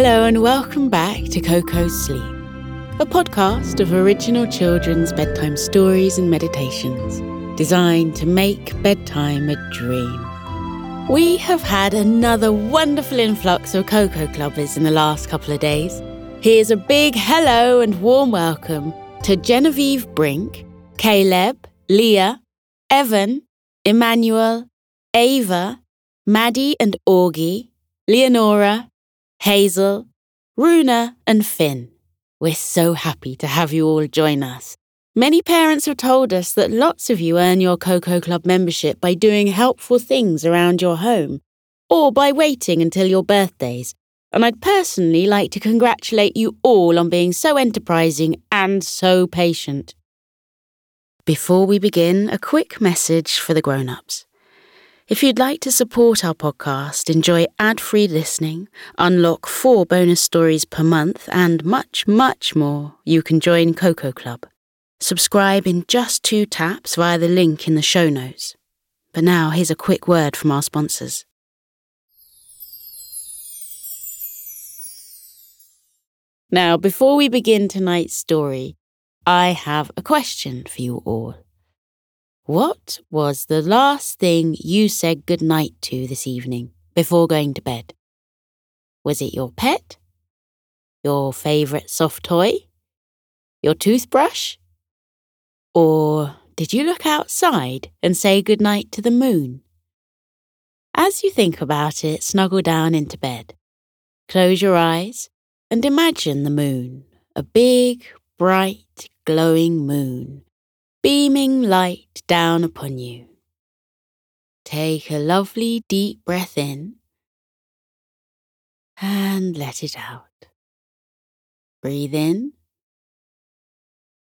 Hello, and welcome back to Koko's Sleep, a podcast of original children's bedtime stories and meditations designed to make bedtime a dream. We have had another wonderful influx of Koko Clubbers in the last couple of days. Here's a big hello and warm welcome to Genevieve Brink, Caleb, Leah, Evan, Emmanuel, Ava, Maddie and Augie, Leonora, Hazel, Runa, and Finn. We're so happy to have you all join us. Many parents have told us that lots of you earn your Koko Club membership by doing helpful things around your home or by waiting until your birthdays. And I'd personally like to congratulate you all on being so enterprising and so patient. Before we begin, a quick message for the grown ups. If you'd like to support our podcast, enjoy ad free listening, unlock four bonus stories per month, and much, much more, you can join Koko Club. Subscribe in just two taps via the link in the show notes. But now, here's a quick word from our sponsors. Now, before we begin tonight's story, I have a question for you all. What was the last thing you said goodnight to this evening before going to bed? Was it your pet? Your favourite soft toy? Your toothbrush? Or did you look outside and say goodnight to the moon? As you think about it, snuggle down into bed. Close your eyes and imagine the moon, a big, bright, glowing moon beaming light down upon you. Take a lovely deep breath in and let it out. Breathe in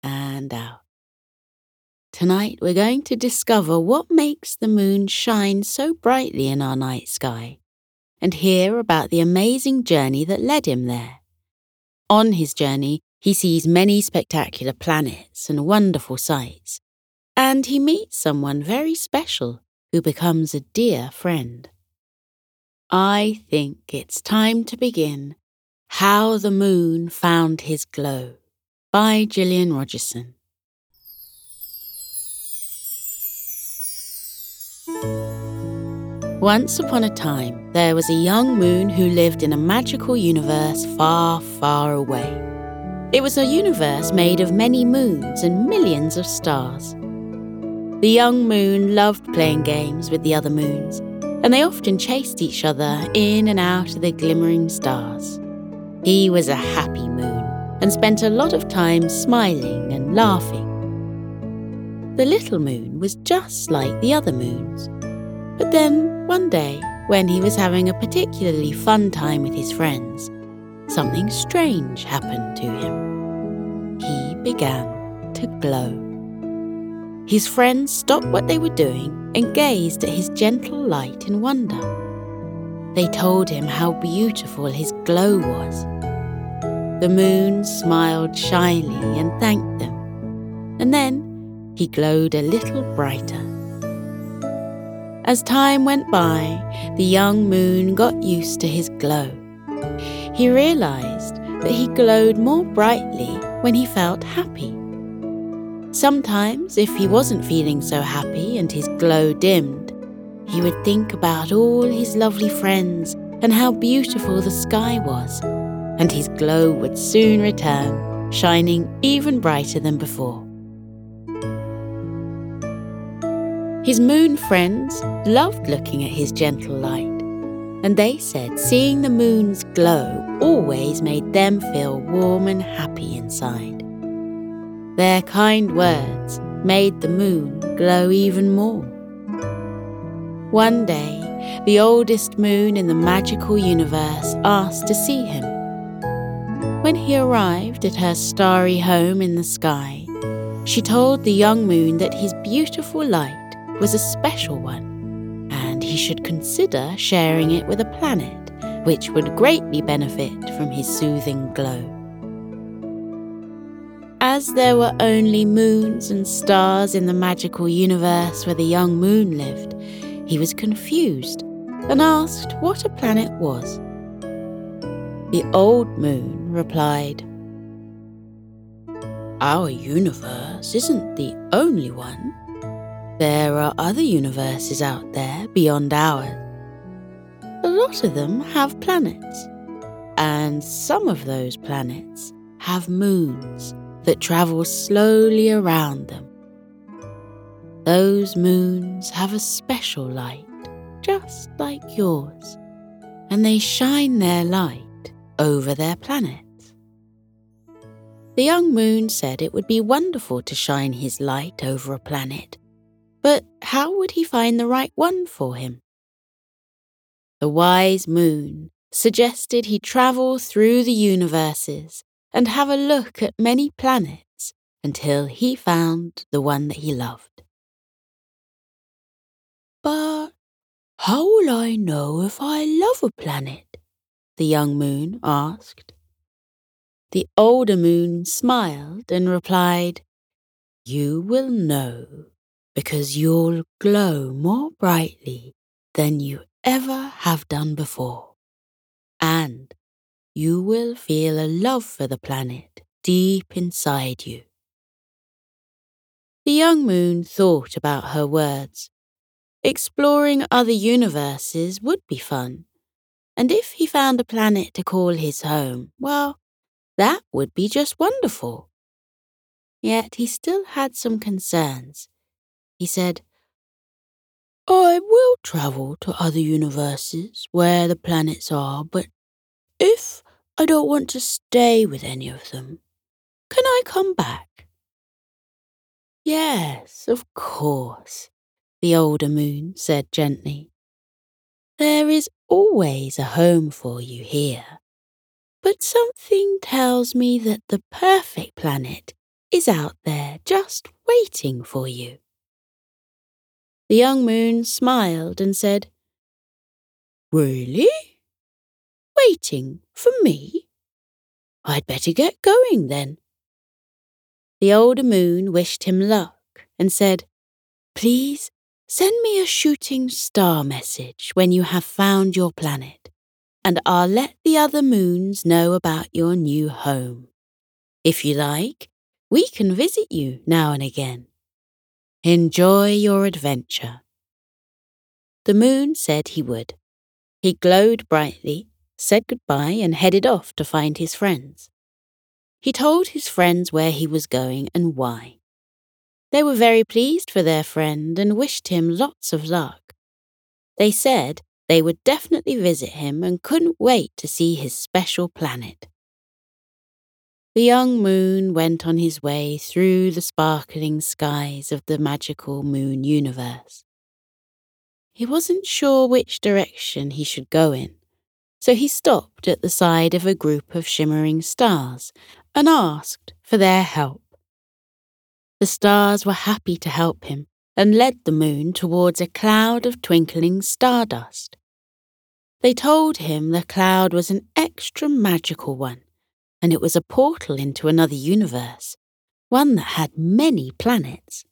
and out. Tonight we're going to discover what makes the moon shine so brightly in our night sky and hear about the amazing journey that led him there. On his journey, he sees many spectacular planets and wonderful sights, and he meets someone very special who becomes a dear friend. I think it's time to begin How the Moon Found His Glow by Gillian Rogerson. Once upon a time, there was a young moon who lived in a magical universe far, far away. It was a universe made of many moons and millions of stars. The young moon loved playing games with the other moons, and they often chased each other in and out of the glimmering stars. He was a happy moon and spent a lot of time smiling and laughing. The little moon was just like the other moons. But then, one day, when he was having a particularly fun time with his friends, something strange happened to him. He began to glow. His friends stopped what they were doing and gazed at his gentle light in wonder. They told him how beautiful his glow was. The moon smiled shyly and thanked them, and then he glowed a little brighter. As time went by, the young moon got used to his glow he realized that he glowed more brightly when he felt happy. Sometimes, if he wasn't feeling so happy and his glow dimmed, he would think about all his lovely friends and how beautiful the sky was, and his glow would soon return, shining even brighter than before. His moon friends loved looking at his gentle light and they said seeing the moon's glow always made them feel warm and happy inside. Their kind words made the moon glow even more. One day, the oldest moon in the magical universe asked to see him. When he arrived at her starry home in the sky, she told the young moon that his beautiful light was a special one should consider sharing it with a planet which would greatly benefit from his soothing glow. As there were only moons and stars in the magical universe where the young moon lived, he was confused and asked what a planet was. The old moon replied, Our universe isn't the only one. There are other universes out there beyond ours. A lot of them have planets, and some of those planets have moons that travel slowly around them. Those moons have a special light, just like yours, and they shine their light over their planets. The young moon said it would be wonderful to shine his light over a planet but how would he find the right one for him? The wise moon suggested he travel through the universes and have a look at many planets until he found the one that he loved. But how will I know if I love a planet? the young moon asked. The older moon smiled and replied, You will know because you'll glow more brightly than you ever have done before. And you will feel a love for the planet deep inside you. The young moon thought about her words. Exploring other universes would be fun. And if he found a planet to call his home, well, that would be just wonderful. Yet he still had some concerns he said, I will travel to other universes where the planets are, but if I don't want to stay with any of them, can I come back? Yes, of course, the older moon said gently. There is always a home for you here. But something tells me that the perfect planet is out there just waiting for you. The young moon smiled and said, Really? Waiting for me? I'd better get going then. The older moon wished him luck and said, Please send me a shooting star message when you have found your planet, and I'll let the other moons know about your new home. If you like, we can visit you now and again. Enjoy your adventure. The moon said he would. He glowed brightly, said goodbye, and headed off to find his friends. He told his friends where he was going and why. They were very pleased for their friend and wished him lots of luck. They said they would definitely visit him and couldn't wait to see his special planet. The young moon went on his way through the sparkling skies of the magical moon universe. He wasn't sure which direction he should go in, so he stopped at the side of a group of shimmering stars and asked for their help. The stars were happy to help him and led the moon towards a cloud of twinkling stardust. They told him the cloud was an extra magical one and it was a portal into another universe, one that had many planets.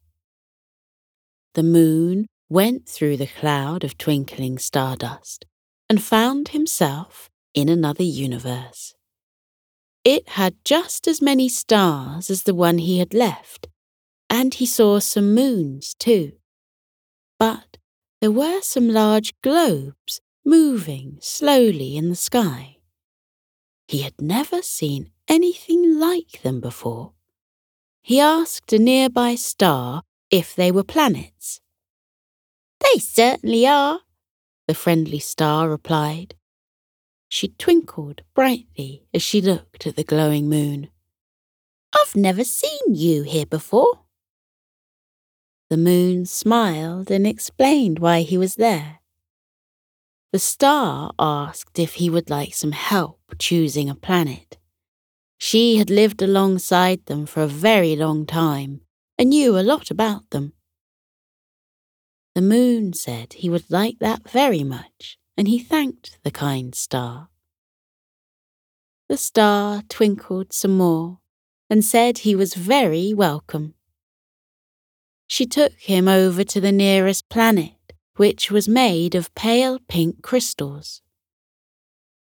The moon went through the cloud of twinkling stardust and found himself in another universe. It had just as many stars as the one he had left, and he saw some moons too. But there were some large globes moving slowly in the sky. He had never seen anything like them before. He asked a nearby star if they were planets. They certainly are, the friendly star replied. She twinkled brightly as she looked at the glowing moon. I've never seen you here before. The moon smiled and explained why he was there. The star asked if he would like some help choosing a planet. She had lived alongside them for a very long time and knew a lot about them. The moon said he would like that very much, and he thanked the kind star. The star twinkled some more and said he was very welcome. She took him over to the nearest planet which was made of pale pink crystals.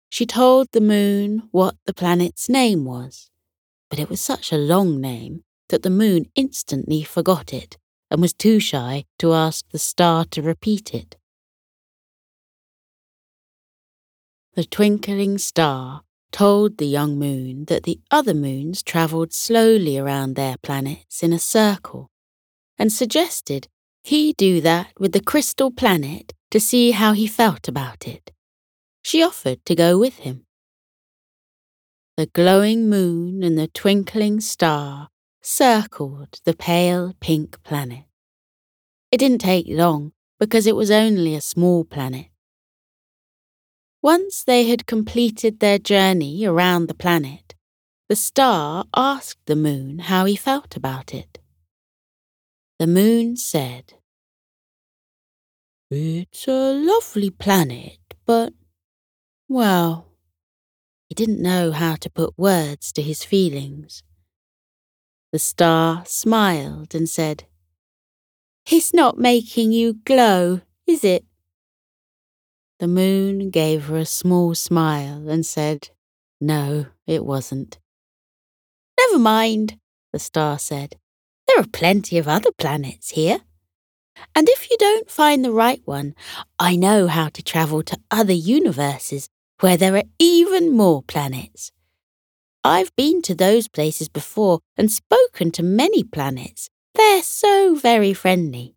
She told the moon what the planet's name was, but it was such a long name that the moon instantly forgot it and was too shy to ask the star to repeat it. The twinkling star told the young moon that the other moons travelled slowly around their planets in a circle and suggested he do that with the crystal planet to see how he felt about it. She offered to go with him. The glowing moon and the twinkling star circled the pale pink planet. It didn't take long because it was only a small planet. Once they had completed their journey around the planet, the star asked the moon how he felt about it. The moon said, It's a lovely planet, but, well, he didn't know how to put words to his feelings. The star smiled and said, It's not making you glow, is it? The moon gave her a small smile and said, No, it wasn't. Never mind, the star said. There are plenty of other planets here. And if you don't find the right one, I know how to travel to other universes where there are even more planets. I've been to those places before and spoken to many planets. They're so very friendly.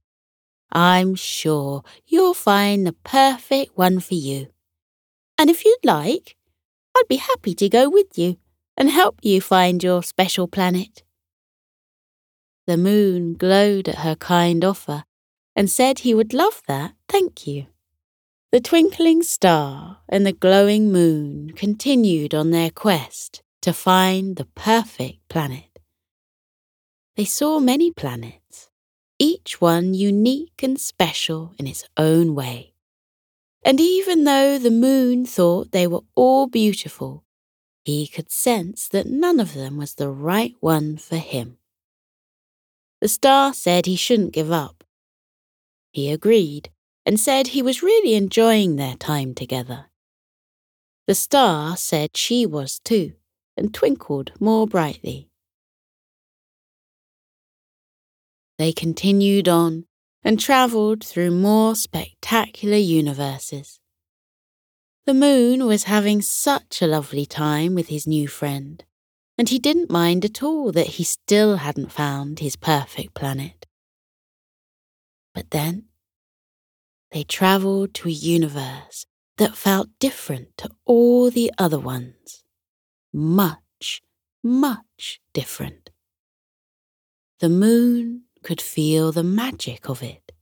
I'm sure you'll find the perfect one for you. And if you'd like, I'd be happy to go with you and help you find your special planet. The moon glowed at her kind offer and said he would love that, thank you. The twinkling star and the glowing moon continued on their quest to find the perfect planet. They saw many planets, each one unique and special in its own way. And even though the moon thought they were all beautiful, he could sense that none of them was the right one for him. The star said he shouldn't give up. He agreed and said he was really enjoying their time together. The star said she was too, and twinkled more brightly. They continued on and travelled through more spectacular universes. The moon was having such a lovely time with his new friend, and he didn't mind at all that he still hadn't found his perfect planet. But then they travelled to a universe that felt different to all the other ones. Much, much different. The moon could feel the magic of it.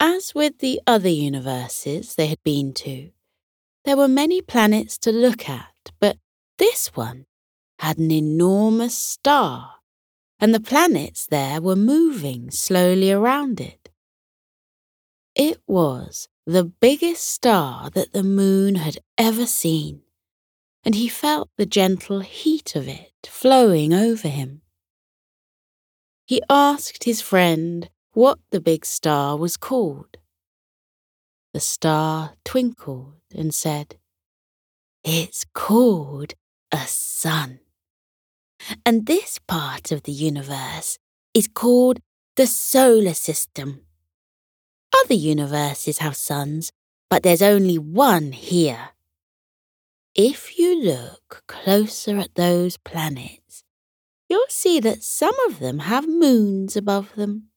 As with the other universes they had been to, there were many planets to look at, but this one had an enormous star, and the planets there were moving slowly around it. It was the biggest star that the moon had ever seen, and he felt the gentle heat of it flowing over him. He asked his friend what the big star was called. The star twinkled and said, It's called a sun. And this part of the universe is called the solar system. Other universes have suns, but there's only one here. If you look closer at those planets, you'll see that some of them have moons above them.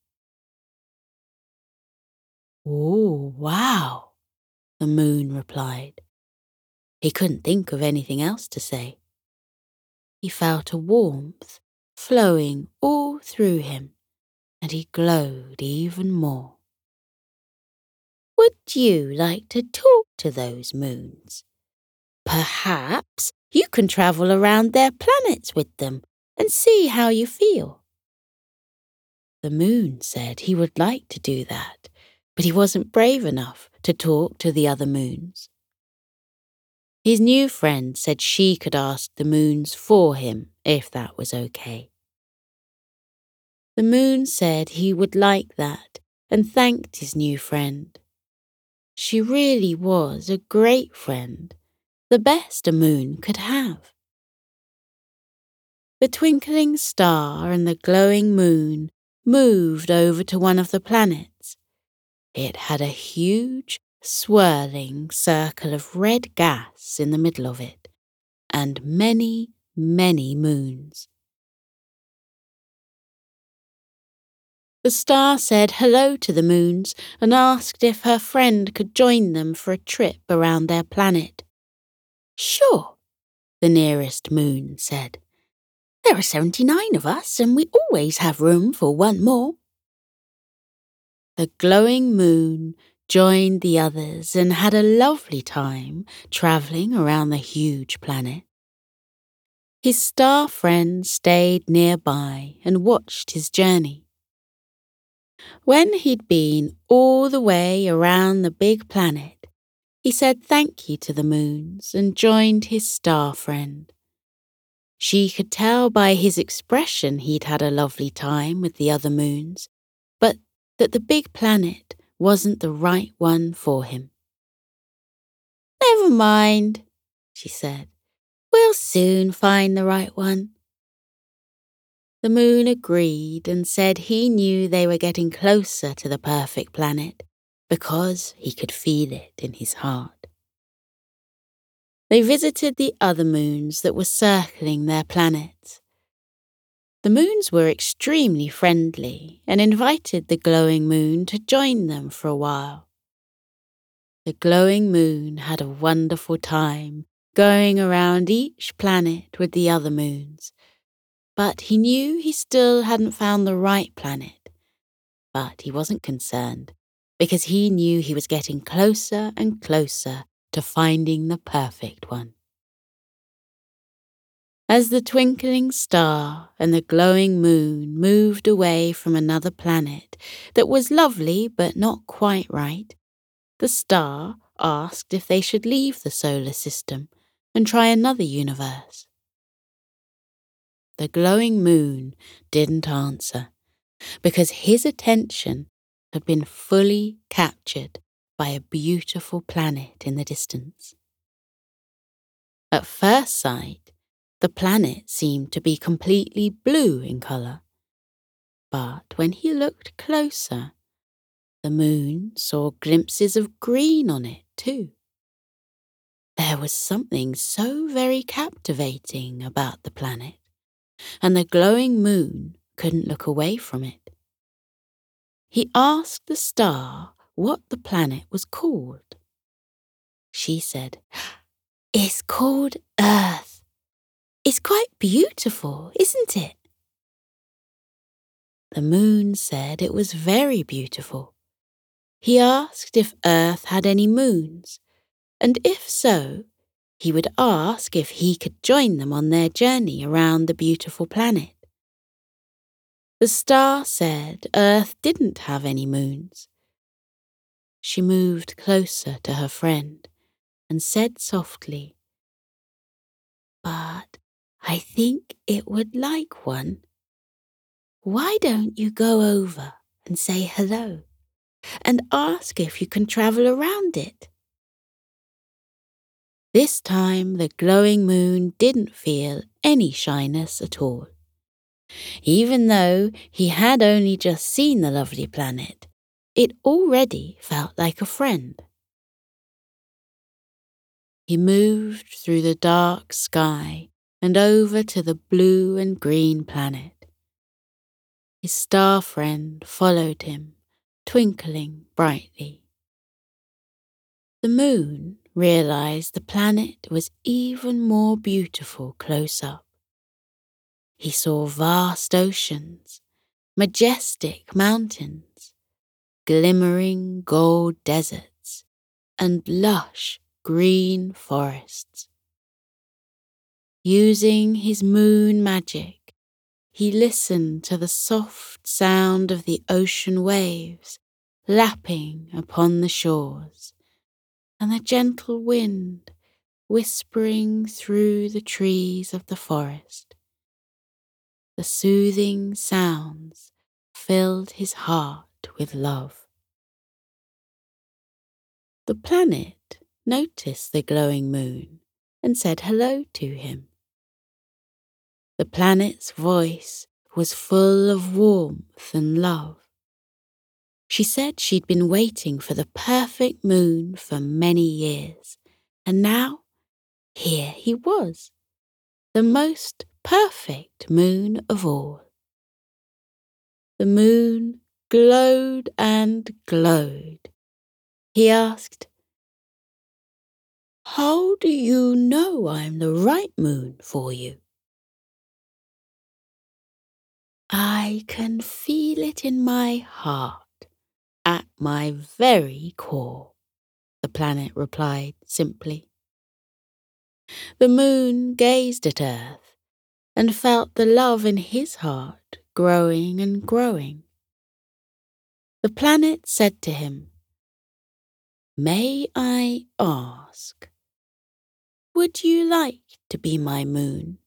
Oh, wow, the moon replied. He couldn't think of anything else to say. He felt a warmth flowing all through him, and he glowed even more. Would you like to talk to those moons? Perhaps you can travel around their planets with them and see how you feel. The moon said he would like to do that, but he wasn't brave enough to talk to the other moons. His new friend said she could ask the moons for him if that was okay. The moon said he would like that and thanked his new friend. She really was a great friend the best a moon could have. The twinkling star and the glowing moon moved over to one of the planets. It had a huge, swirling circle of red gas in the middle of it, and many, many moons. The star said hello to the moons and asked if her friend could join them for a trip around their planet. Sure, the nearest moon said. There are 79 of us, and we always have room for one more. The glowing moon joined the others and had a lovely time travelling around the huge planet. His star friend stayed nearby and watched his journey. When he'd been all the way around the big planet, he said thank you to the moons and joined his star friend. She could tell by his expression he'd had a lovely time with the other moons, but that the big planet wasn't the right one for him. Never mind, she said. We'll soon find the right one. The moon agreed and said he knew they were getting closer to the perfect planet because he could feel it in his heart. They visited the other moons that were circling their planets. The moons were extremely friendly and invited the glowing moon to join them for a while. The glowing moon had a wonderful time going around each planet with the other moons but he knew he still hadn't found the right planet. But he wasn't concerned, because he knew he was getting closer and closer to finding the perfect one. As the twinkling star and the glowing moon moved away from another planet that was lovely but not quite right, the star asked if they should leave the solar system and try another universe. The glowing moon didn't answer because his attention had been fully captured by a beautiful planet in the distance. At first sight, the planet seemed to be completely blue in colour. But when he looked closer, the moon saw glimpses of green on it too. There was something so very captivating about the planet and the glowing moon couldn't look away from it. He asked the star what the planet was called. She said, It's called Earth. It's quite beautiful, isn't it? The moon said it was very beautiful. He asked if Earth had any moons, and if so, he would ask if he could join them on their journey around the beautiful planet. The star said Earth didn't have any moons. She moved closer to her friend and said softly, But I think it would like one. Why don't you go over and say hello and ask if you can travel around it? This time the glowing moon didn't feel any shyness at all. Even though he had only just seen the lovely planet, it already felt like a friend. He moved through the dark sky and over to the blue and green planet. His star friend followed him, twinkling brightly. The moon realized the planet was even more beautiful close up. He saw vast oceans, majestic mountains, glimmering gold deserts, and lush green forests. Using his moon magic, he listened to the soft sound of the ocean waves lapping upon the shores and the gentle wind whispering through the trees of the forest. The soothing sounds filled his heart with love. The planet noticed the glowing moon and said hello to him. The planet's voice was full of warmth and love. She said she'd been waiting for the perfect moon for many years, and now here he was, the most perfect moon of all. The moon glowed and glowed. He asked, How do you know I'm the right moon for you? I can feel it in my heart, at my very core, the planet replied simply. The moon gazed at Earth and felt the love in his heart growing and growing. The planet said to him, May I ask, would you like to be my moon?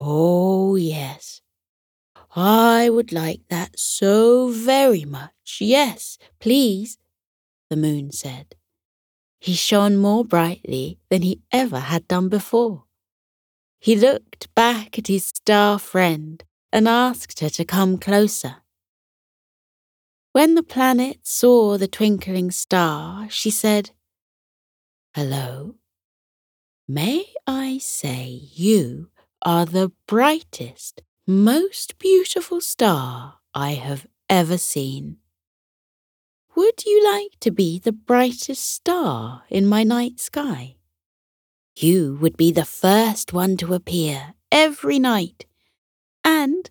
Oh, yes, I would like that so very much. Yes, please, the moon said. He shone more brightly than he ever had done before. He looked back at his star friend and asked her to come closer. When the planet saw the twinkling star, she said, Hello. May I say you are the brightest most beautiful star I have ever seen. Would you like to be the brightest star in my night sky? You would be the first one to appear every night, and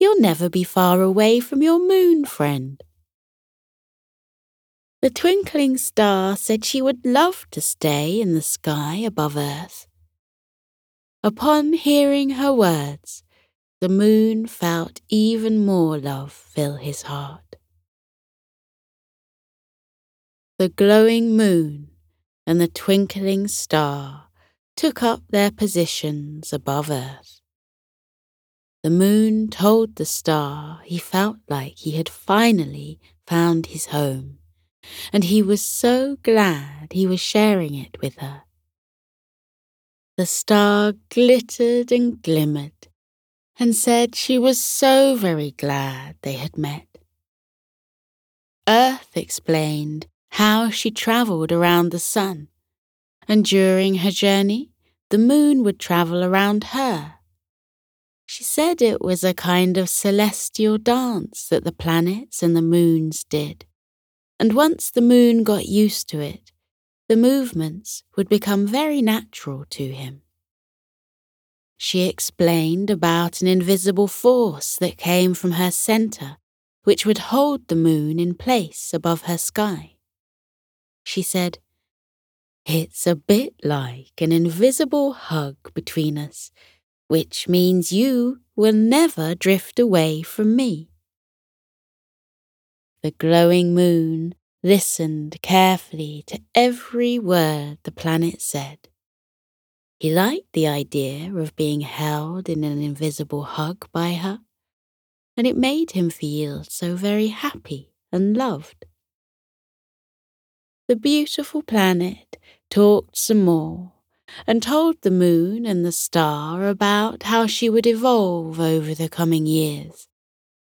you'll never be far away from your moon friend. The twinkling star said she would love to stay in the sky above Earth. Upon hearing her words, the moon felt even more love fill his heart. The glowing moon and the twinkling star took up their positions above earth. The moon told the star he felt like he had finally found his home, and he was so glad he was sharing it with her. The star glittered and glimmered and said she was so very glad they had met. Earth explained how she travelled around the sun, and during her journey, the moon would travel around her. She said it was a kind of celestial dance that the planets and the moons did, and once the moon got used to it, the movements would become very natural to him. She explained about an invisible force that came from her centre, which would hold the moon in place above her sky. She said, It's a bit like an invisible hug between us, which means you will never drift away from me. The glowing moon listened carefully to every word the planet said. He liked the idea of being held in an invisible hug by her, and it made him feel so very happy and loved. The beautiful planet talked some more and told the moon and the star about how she would evolve over the coming years,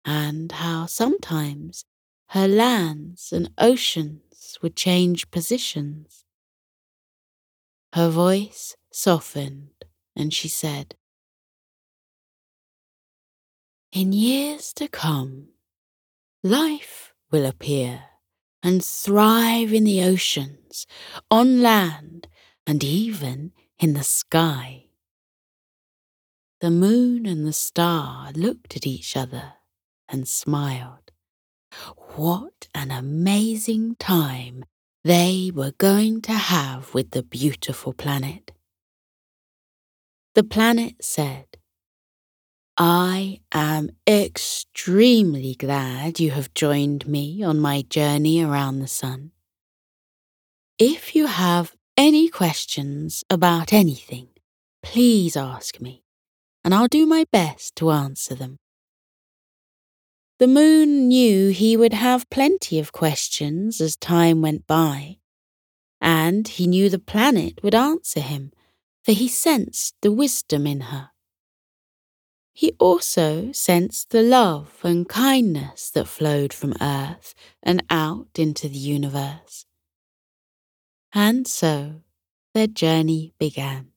and how sometimes her lands and oceans would change positions. Her voice softened, and she said, In years to come, life will appear and thrive in the oceans, on land, and even in the sky. The moon and the star looked at each other and smiled. What an amazing time they were going to have with the beautiful planet. The planet said, I am extremely glad you have joined me on my journey around the sun. If you have any questions about anything, please ask me, and I'll do my best to answer them. The moon knew he would have plenty of questions as time went by, and he knew the planet would answer him, for he sensed the wisdom in her. He also sensed the love and kindness that flowed from Earth and out into the universe. And so their journey began.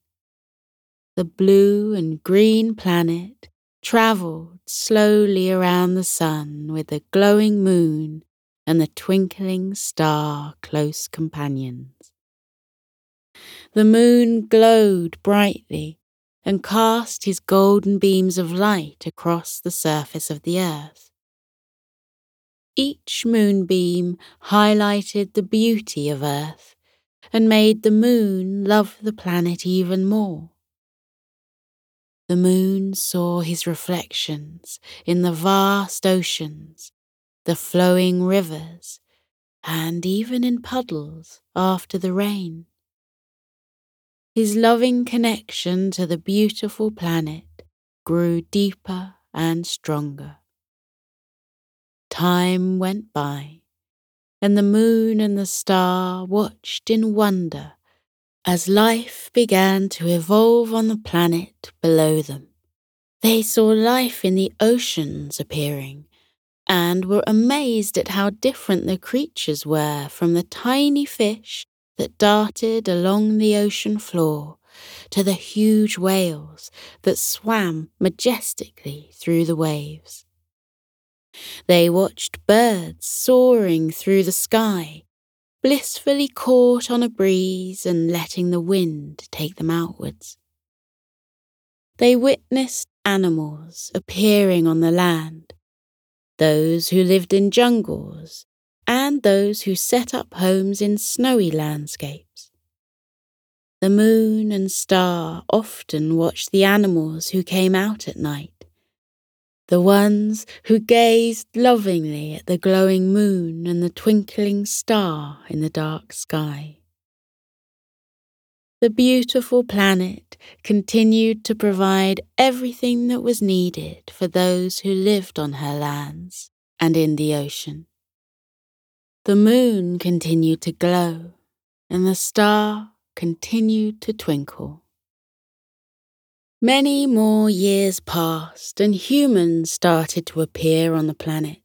The blue and green planet travelled slowly around the sun with the glowing moon and the twinkling star close companions. The moon glowed brightly and cast his golden beams of light across the surface of the earth. Each moonbeam highlighted the beauty of Earth and made the moon love the planet even more. The moon saw his reflections in the vast oceans, the flowing rivers, and even in puddles after the rain. His loving connection to the beautiful planet grew deeper and stronger. Time went by, and the moon and the star watched in wonder as life began to evolve on the planet below them. They saw life in the oceans appearing and were amazed at how different the creatures were from the tiny fish that darted along the ocean floor to the huge whales that swam majestically through the waves. They watched birds soaring through the sky, blissfully caught on a breeze and letting the wind take them outwards. They witnessed animals appearing on the land, those who lived in jungles and those who set up homes in snowy landscapes. The moon and star often watched the animals who came out at night, the ones who gazed lovingly at the glowing moon and the twinkling star in the dark sky. The beautiful planet continued to provide everything that was needed for those who lived on her lands and in the ocean. The moon continued to glow, and the star continued to twinkle. Many more years passed, and humans started to appear on the planet.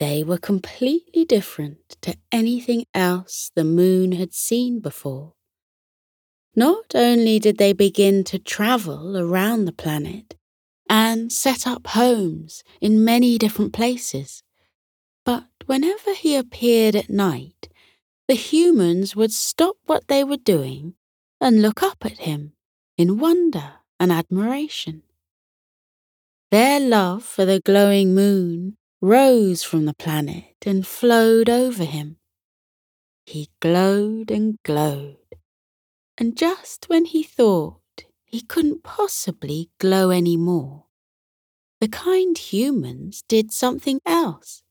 They were completely different to anything else the moon had seen before. Not only did they begin to travel around the planet and set up homes in many different places, whenever he appeared at night, the humans would stop what they were doing and look up at him in wonder and admiration. Their love for the glowing moon rose from the planet and flowed over him. He glowed and glowed, and just when he thought he couldn't possibly glow any more, the kind humans did something else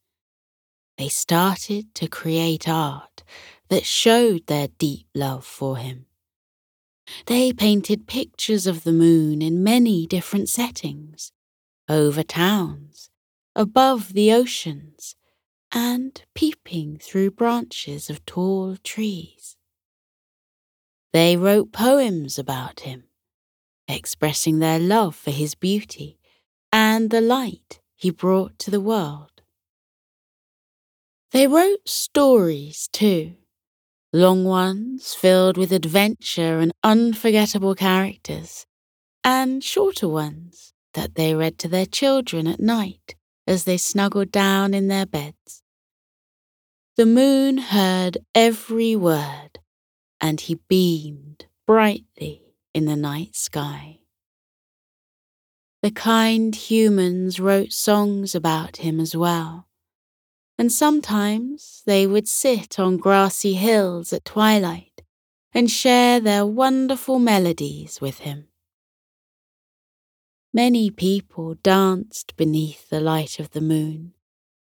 they started to create art that showed their deep love for him. They painted pictures of the moon in many different settings, over towns, above the oceans, and peeping through branches of tall trees. They wrote poems about him, expressing their love for his beauty and the light he brought to the world. They wrote stories too, long ones filled with adventure and unforgettable characters, and shorter ones that they read to their children at night as they snuggled down in their beds. The moon heard every word, and he beamed brightly in the night sky. The kind humans wrote songs about him as well and sometimes they would sit on grassy hills at twilight and share their wonderful melodies with him. Many people danced beneath the light of the moon,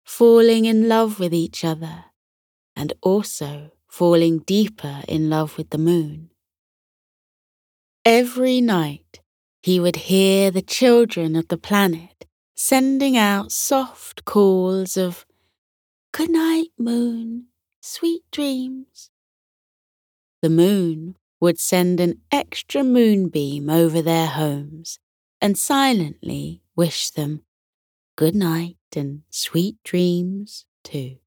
falling in love with each other and also falling deeper in love with the moon. Every night he would hear the children of the planet sending out soft calls of Good night, moon. Sweet dreams. The moon would send an extra moonbeam over their homes and silently wish them good night and sweet dreams too.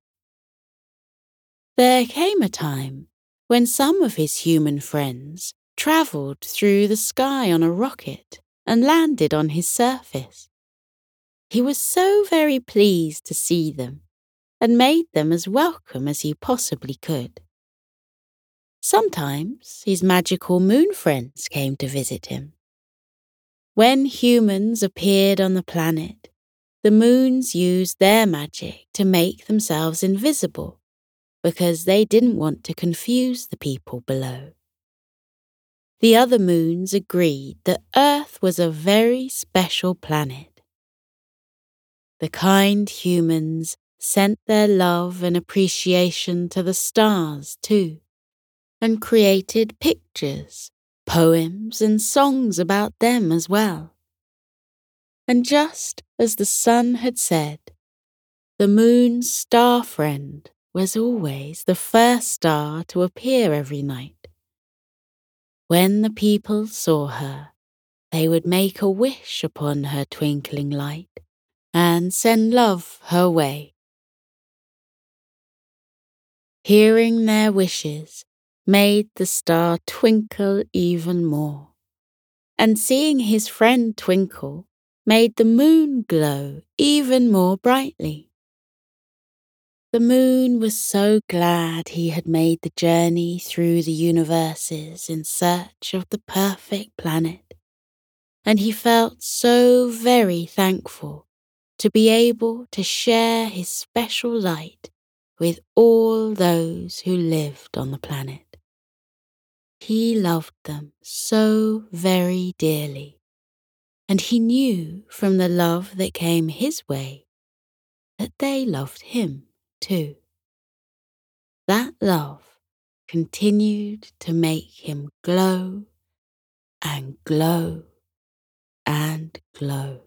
There came a time when some of his human friends travelled through the sky on a rocket and landed on his surface. He was so very pleased to see them and made them as welcome as he possibly could. Sometimes his magical moon friends came to visit him. When humans appeared on the planet, the moons used their magic to make themselves invisible because they didn't want to confuse the people below. The other moons agreed that Earth was a very special planet. The kind humans sent their love and appreciation to the stars too, and created pictures, poems, and songs about them as well. And just as the sun had said, the moon's star friend was always the first star to appear every night. When the people saw her, they would make a wish upon her twinkling light and send love her way. Hearing their wishes made the star twinkle even more, and seeing his friend twinkle made the moon glow even more brightly. The moon was so glad he had made the journey through the universes in search of the perfect planet, and he felt so very thankful to be able to share his special light with all those who lived on the planet. He loved them so very dearly and he knew from the love that came his way that they loved him too. That love continued to make him glow and glow and glow.